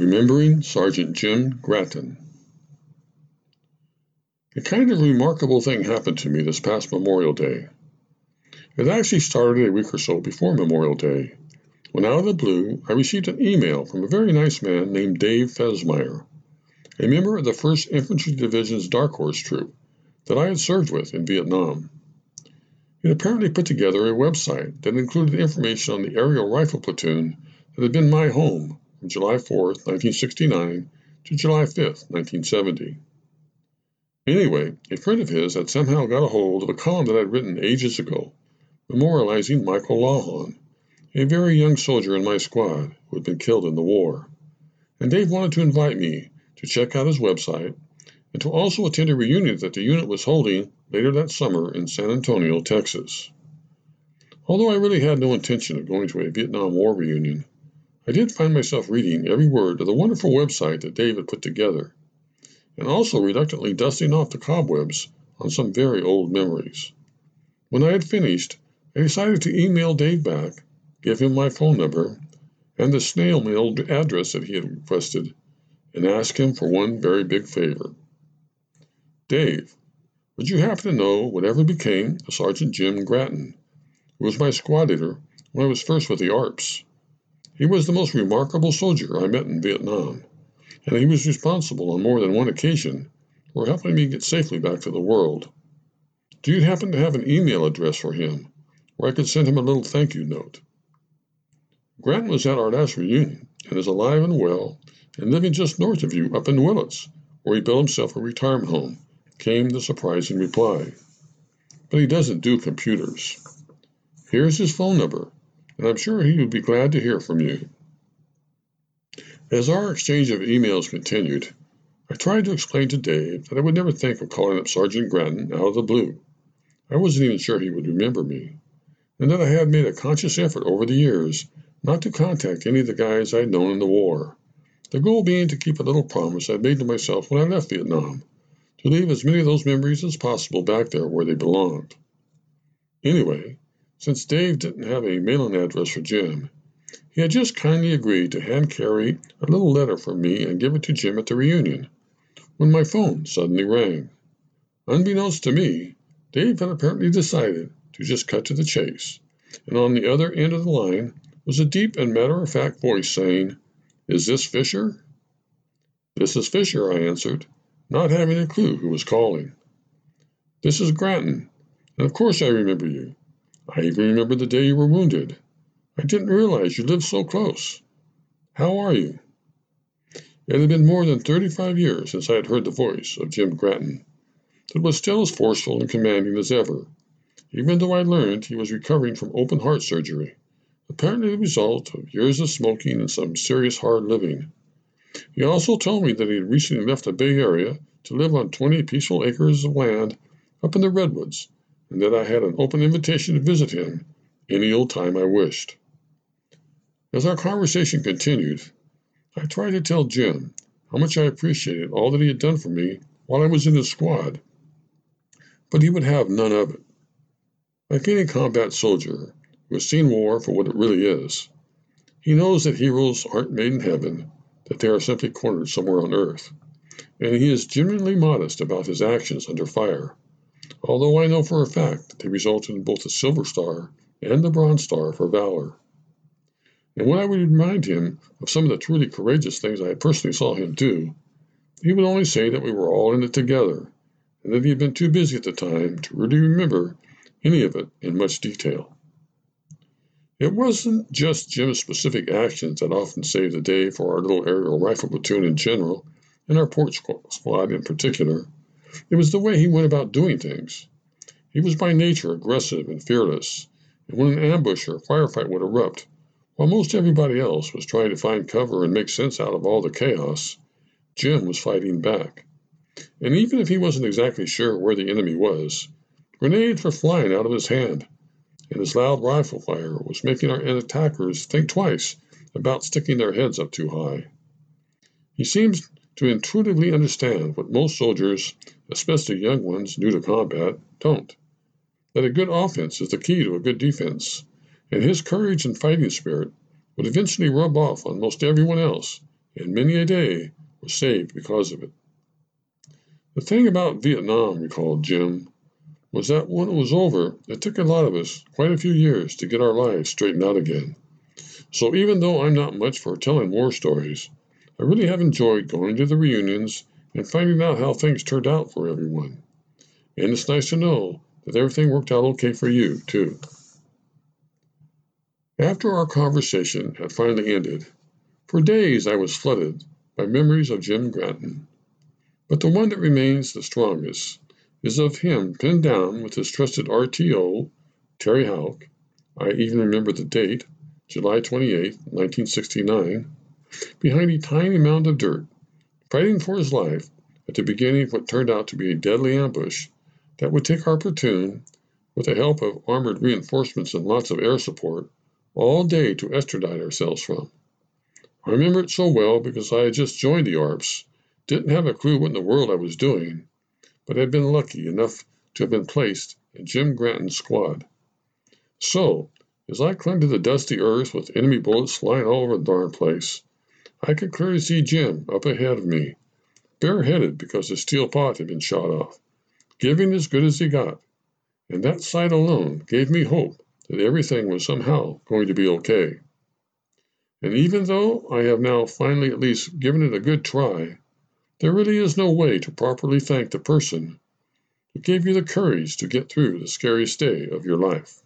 Remembering Sergeant Jim Gratton. A kind of remarkable thing happened to me this past Memorial Day. It actually started a week or so before Memorial Day, when out of the blue I received an email from a very nice man named Dave Fesmeyer, a member of the 1st Infantry Division's Dark Horse Troop that I had served with in Vietnam. He apparently put together a website that included information on the aerial rifle platoon that had been my home from July 4, 1969 to July 5, 1970. Anyway, a friend of his had somehow got a hold of a column that I'd written ages ago, memorializing Michael Lawhon, a very young soldier in my squad who had been killed in the war. And Dave wanted to invite me to check out his website and to also attend a reunion that the unit was holding later that summer in San Antonio, Texas. Although I really had no intention of going to a Vietnam War reunion, I did find myself reading every word of the wonderful website that Dave had put together, and also reluctantly dusting off the cobwebs on some very old memories. When I had finished, I decided to email Dave back give him my phone number and the snail mail address that he had requested, and ask him for one very big favor. Dave, would you happen to know whatever became of Sergeant Jim Gratton, who was my squad leader when I was first with the ARPS? He was the most remarkable soldier I met in Vietnam, and he was responsible on more than one occasion for helping me get safely back to the world. Do you happen to have an email address for him where I could send him a little thank you note? Grant was at our last reunion and is alive and well and living just north of you up in Willits, where he built himself a retirement home, came the surprising reply. But he doesn't do computers. Here's his phone number, and I'm sure he would be glad to hear from you. As our exchange of emails continued, I tried to explain to Dave that I would never think of calling up Sergeant Gratton out of the blue. I wasn't even sure he would remember me, and that I had made a conscious effort over the years not to contact any of the guys I'd known in the war. The goal being to keep a little promise I'd made to myself when I left Vietnam, to leave as many of those memories as possible back there where they belonged. Anyway, since Dave didn't have a mailing address for Jim, he had just kindly agreed to hand carry a little letter from me and give it to Jim at the reunion, when my phone suddenly rang. Unbeknownst to me, Dave had apparently decided to just cut to the chase, and on the other end of the line was a deep and matter of fact voice saying, Is this Fisher? This is Fisher, I answered, not having a clue who was calling. This is Gratton, and of course I remember you. I even remember the day you were wounded. I didn't realize you lived so close. How are you? It had been more than thirty five years since I had heard the voice of Jim Gratton. It was still as forceful and commanding as ever, even though I learned he was recovering from open heart surgery apparently the result of years of smoking and some serious hard living. He also told me that he had recently left the Bay Area to live on 20 peaceful acres of land up in the Redwoods, and that I had an open invitation to visit him any old time I wished. As our conversation continued, I tried to tell Jim how much I appreciated all that he had done for me while I was in his squad, but he would have none of it. Like any combat soldier, who has seen war for what it really is. He knows that heroes aren't made in heaven, that they are simply cornered somewhere on earth, and he is genuinely modest about his actions under fire, although I know for a fact that they resulted in both the Silver Star and the Bronze Star for valor. And when I would remind him of some of the truly courageous things I personally saw him do, he would only say that we were all in it together, and that he had been too busy at the time to really remember any of it in much detail. It wasn't just Jim's specific actions that often saved the day for our little aerial rifle platoon in general, and our port squad in particular. It was the way he went about doing things. He was by nature aggressive and fearless, and when an ambush or firefight would erupt, while most everybody else was trying to find cover and make sense out of all the chaos, Jim was fighting back. And even if he wasn't exactly sure where the enemy was, grenades were flying out of his hand and his loud rifle fire was making our attackers think twice about sticking their heads up too high. He seems to intuitively understand what most soldiers, especially young ones new to combat, don't that a good offense is the key to a good defense, and his courage and fighting spirit would eventually rub off on most everyone else and many a day was saved because of it. The thing about Vietnam, recalled Jim, was that when it was over, it took a lot of us quite a few years to get our lives straightened out again. So even though I'm not much for telling war stories, I really have enjoyed going to the reunions and finding out how things turned out for everyone. And it's nice to know that everything worked out okay for you, too. After our conversation had finally ended, for days I was flooded by memories of Jim Gratton. But the one that remains the strongest is of him pinned down with his trusted RTO, Terry Houck. I even remember the date, July 28, 1969, behind a tiny mound of dirt, fighting for his life at the beginning of what turned out to be a deadly ambush that would take our platoon, with the help of armored reinforcements and lots of air support, all day to extradite ourselves from. I remember it so well because I had just joined the ARPS didn't have a clue what in the world I was doing, but had been lucky enough to have been placed in Jim Gratton's squad. So, as I clung to the dusty earth with enemy bullets flying all over the darn place, I could clearly see Jim up ahead of me, bareheaded because his steel pot had been shot off, giving as good as he got. And that sight alone gave me hope that everything was somehow going to be okay. And even though I have now finally at least given it a good try, there really is no way to properly thank the person who gave you the courage to get through the scariest day of your life.